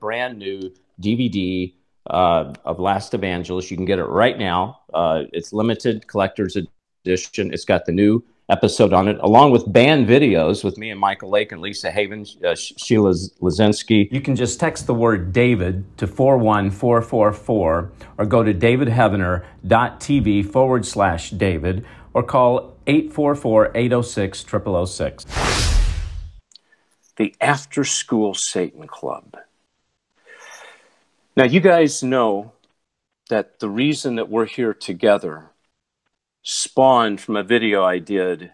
brand new DVD uh, of Last Evangelist. You can get it right now. Uh, it's limited collector's edition. It's got the new episode on it, along with band videos with me and Michael Lake and Lisa Haven, uh, Sheila Lazinski. You can just text the word David to 41444 or go to davidheavener.tv forward slash David or call 844 806 0006. The After School Satan Club. Now, you guys know that the reason that we're here together spawned from a video I did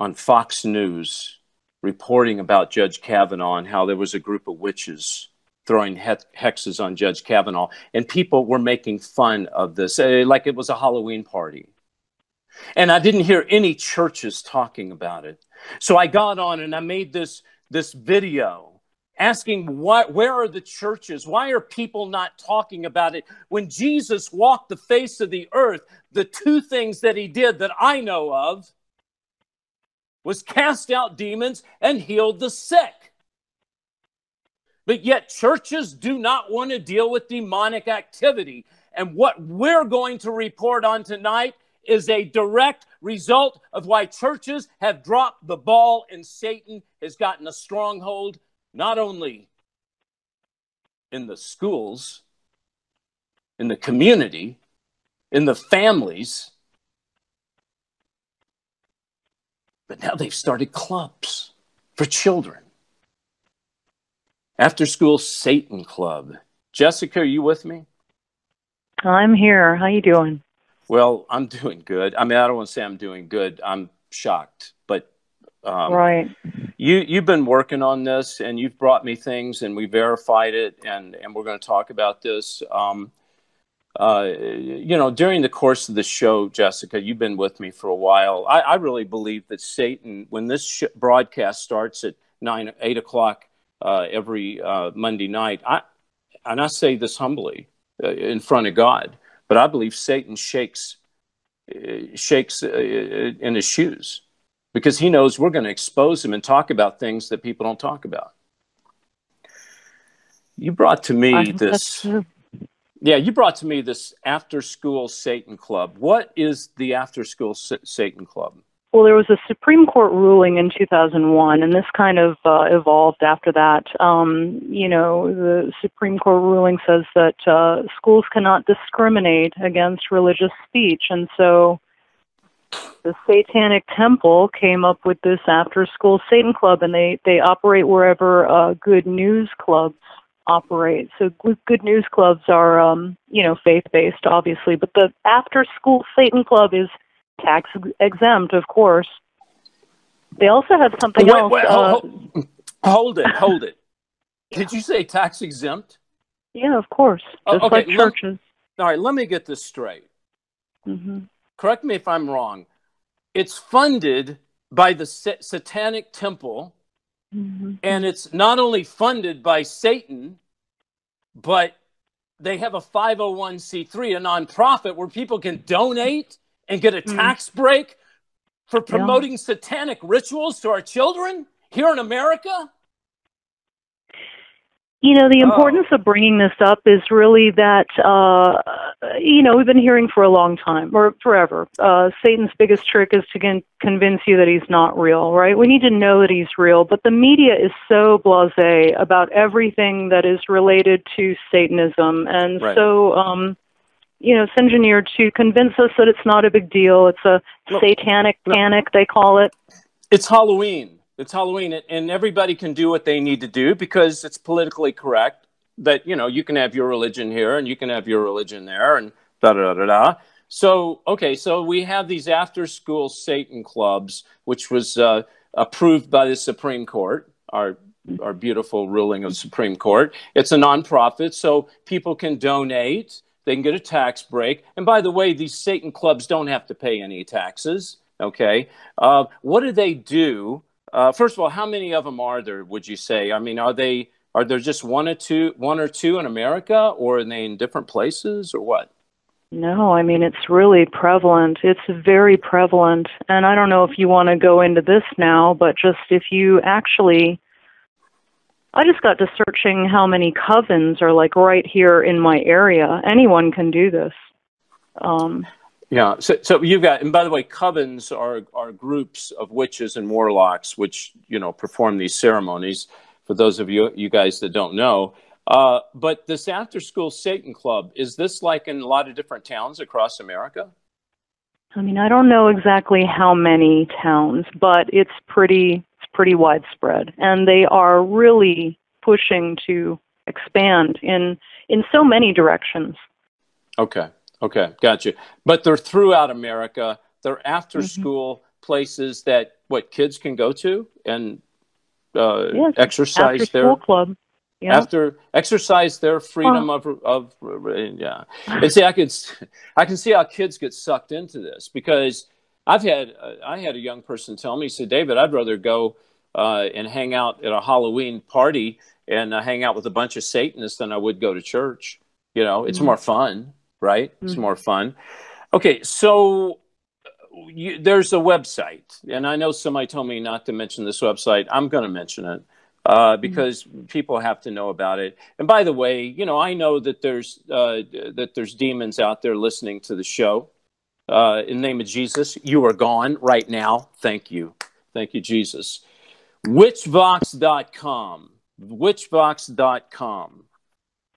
on Fox News reporting about Judge Kavanaugh and how there was a group of witches throwing hexes on Judge Kavanaugh. And people were making fun of this, eh, like it was a Halloween party. And I didn't hear any churches talking about it. So I got on and I made this, this video asking why, where are the churches? Why are people not talking about it? When Jesus walked the face of the earth, the two things that he did that I know of was cast out demons and healed the sick. But yet, churches do not want to deal with demonic activity. And what we're going to report on tonight is a direct result of why churches have dropped the ball and Satan has gotten a stronghold not only in the schools, in the community, in the families, but now they've started clubs for children. After school Satan Club. Jessica, are you with me? I'm here. How you doing? Well, I'm doing good. I mean, I don't want to say I'm doing good. I'm shocked, um, right. You you've been working on this, and you've brought me things, and we verified it, and and we're going to talk about this. Um, uh, you know, during the course of the show, Jessica, you've been with me for a while. I, I really believe that Satan, when this sh- broadcast starts at nine, eight o'clock uh, every uh, Monday night, I and I say this humbly uh, in front of God, but I believe Satan shakes uh, shakes uh, in his shoes because he knows we're going to expose him and talk about things that people don't talk about. You brought to me this. Yeah, you brought to me this after school Satan Club. What is the after school Satan Club? Well, there was a Supreme Court ruling in 2001, and this kind of uh, evolved after that. Um, you know, the Supreme Court ruling says that uh, schools cannot discriminate against religious speech, and so the Satanic Temple came up with this after school Satan Club, and they, they operate wherever uh, good news clubs operate. So good, good news clubs are, um, you know, faith based, obviously, but the after school Satan Club is tax exempt, of course. They also have something wait, else. Wait, uh, hold, hold, it, hold it. Did you say tax exempt? Yeah, of course. Oh, Just okay, like churches. Let, all right, let me get this straight. Mm-hmm correct me if I'm wrong, it's funded by the Satanic Temple, mm-hmm. and it's not only funded by Satan, but they have a 501c3, a nonprofit where people can donate and get a mm. tax break for promoting yeah. satanic rituals to our children here in America? You know, the importance oh. of bringing this up is really that, uh, you know, we've been hearing for a long time or forever. Uh, Satan's biggest trick is to con- convince you that he's not real, right? We need to know that he's real, but the media is so blase about everything that is related to Satanism. And right. so, um, you know, it's engineered to convince us that it's not a big deal. It's a satanic panic, they call it. It's Halloween it's Halloween, and everybody can do what they need to do because it's politically correct. That you know, you can have your religion here, and you can have your religion there, and da da da da. So okay, so we have these after-school Satan clubs, which was uh, approved by the Supreme Court. Our our beautiful ruling of Supreme Court. It's a nonprofit, so people can donate. They can get a tax break. And by the way, these Satan clubs don't have to pay any taxes. Okay, uh, what do they do? Uh, first of all, how many of them are there? Would you say? I mean, are they are there just one or two, one or two in America, or are they in different places, or what? No, I mean it's really prevalent. It's very prevalent, and I don't know if you want to go into this now, but just if you actually I just got to searching how many covens are like right here in my area. Anyone can do this. Um, yeah. So, so you've got, and by the way, covens are are groups of witches and warlocks which you know perform these ceremonies. For those of you you guys that don't know, uh, but this after school Satan club is this like in a lot of different towns across America? I mean, I don't know exactly how many towns, but it's pretty it's pretty widespread, and they are really pushing to expand in in so many directions. Okay. Okay, gotcha. But they're throughout America. They're after mm-hmm. school places that what kids can go to and uh, yes, exercise after their school club. Yeah. After exercise their freedom of of yeah, and see, I could I can see how kids get sucked into this because I've had uh, I had a young person tell me, he said, David, I'd rather go uh, and hang out at a Halloween party and uh, hang out with a bunch of Satanists than I would go to church. You know, it's mm-hmm. more fun right? Mm-hmm. It's more fun. Okay, so you, there's a website, and I know somebody told me not to mention this website. I'm going to mention it uh, mm-hmm. because mm-hmm. people have to know about it. And by the way, you know, I know that there's uh, that there's demons out there listening to the show. Uh, in the name of Jesus, you are gone right now. Thank you, thank you, Jesus. Witchvox.com. Witchvox.com.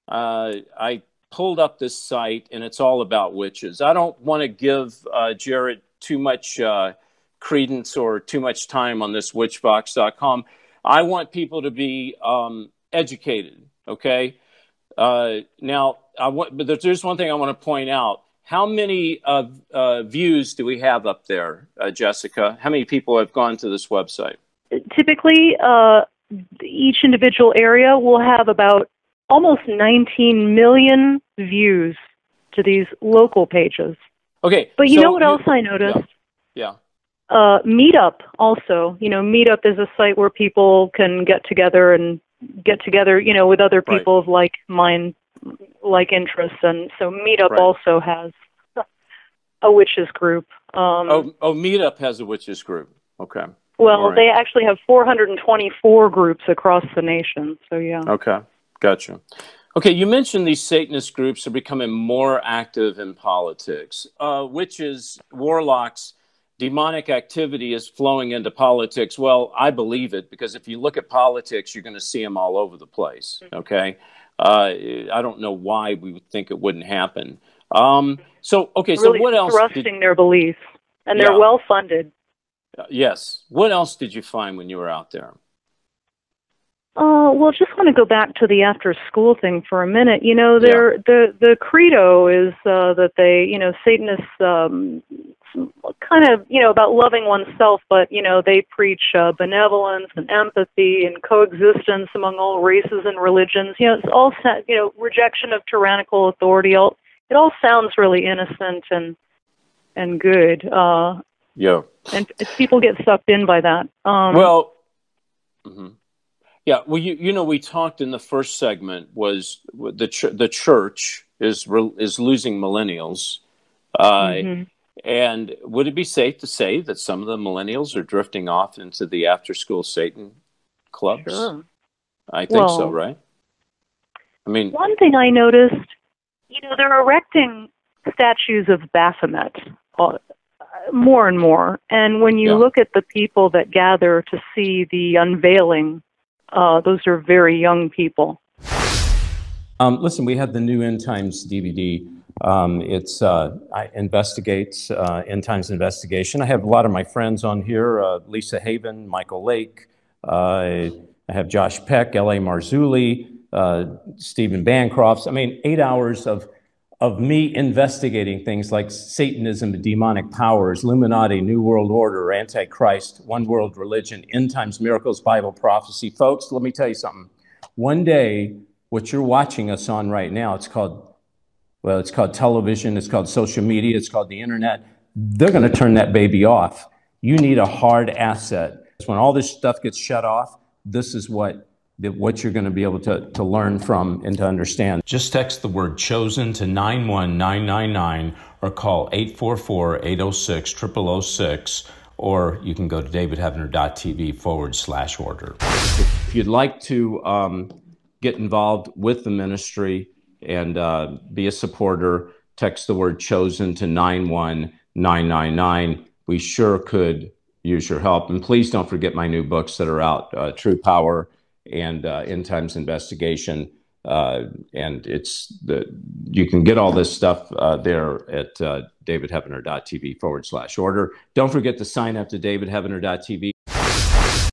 Uh, I pulled up this site and it's all about witches. I don't want to give uh, Jared too much uh, credence or too much time on this Witchvox.com. I want people to be um, educated, okay? Uh, now, I want, but there's one thing I want to point out. How many uh, views do we have up there, uh, Jessica? How many people have gone to this website? Typically, uh, each individual area will have about almost 19 million views to these local pages. Okay. But you so know what you, else I noticed? Yeah. yeah. Uh, Meetup also. You know, Meetup is a site where people can get together and get together, you know, with other people right. of like mind, like interests, and so Meetup right. also has a witches group. Um, oh, oh, Meetup has a witches group. Okay. Well, right. they actually have 424 groups across the nation. So yeah. Okay. Gotcha. Okay, you mentioned these Satanist groups are becoming more active in politics, uh, witches, warlocks, demonic activity is flowing into politics. Well, I believe it because if you look at politics, you're going to see them all over the place. Mm-hmm. Okay, uh, I don't know why we would think it wouldn't happen. Um, so, okay, so what else? Thrusting did... their beliefs, and they're yeah. well funded. Uh, yes. What else did you find when you were out there? Oh, well, just want to go back to the after school thing for a minute. You know, their yeah. the the credo is uh, that they, you know, Satanists um, kind of, you know, about loving oneself, but you know, they preach uh, benevolence and empathy and coexistence among all races and religions. You know, it's all, you know, rejection of tyrannical authority. All it all sounds really innocent and and good. Uh, yeah. And people get sucked in by that. Um, well. Mm-hmm. Yeah, well, you you know, we talked in the first segment was the ch- the church is re- is losing millennials, uh, mm-hmm. and would it be safe to say that some of the millennials are drifting off into the after school Satan clubs? Sure. I think well, so, right? I mean, one thing I noticed, you know, they're erecting statues of Baphomet uh, more and more, and when you yeah. look at the people that gather to see the unveiling uh, those are very young people. Um, listen, we have the new End Times DVD. Um, it's uh, investigates uh, End Times investigation. I have a lot of my friends on here: uh, Lisa Haven, Michael Lake. Uh, I have Josh Peck, L.A. Marzulli, uh, Stephen Bancroft. I mean, eight hours of of me investigating things like Satanism demonic powers, Illuminati, New World Order, Antichrist, One World Religion, End Times Miracles, Bible Prophecy. Folks, let me tell you something. One day, what you're watching us on right now, it's called, well, it's called television, it's called social media, it's called the internet. They're going to turn that baby off. You need a hard asset. When all this stuff gets shut off, this is what that what you're going to be able to, to learn from and to understand. Just text the word chosen to 91999 or call 844 806 0006 or you can go to davidheavener.tv forward slash order. if you'd like to um, get involved with the ministry and uh, be a supporter, text the word chosen to 91999. We sure could use your help. And please don't forget my new books that are out uh, True Power and uh, End Times Investigation. Uh, and it's the you can get all this stuff uh, there at uh, davidheavener.tv forward slash order. Don't forget to sign up to davidheavener.tv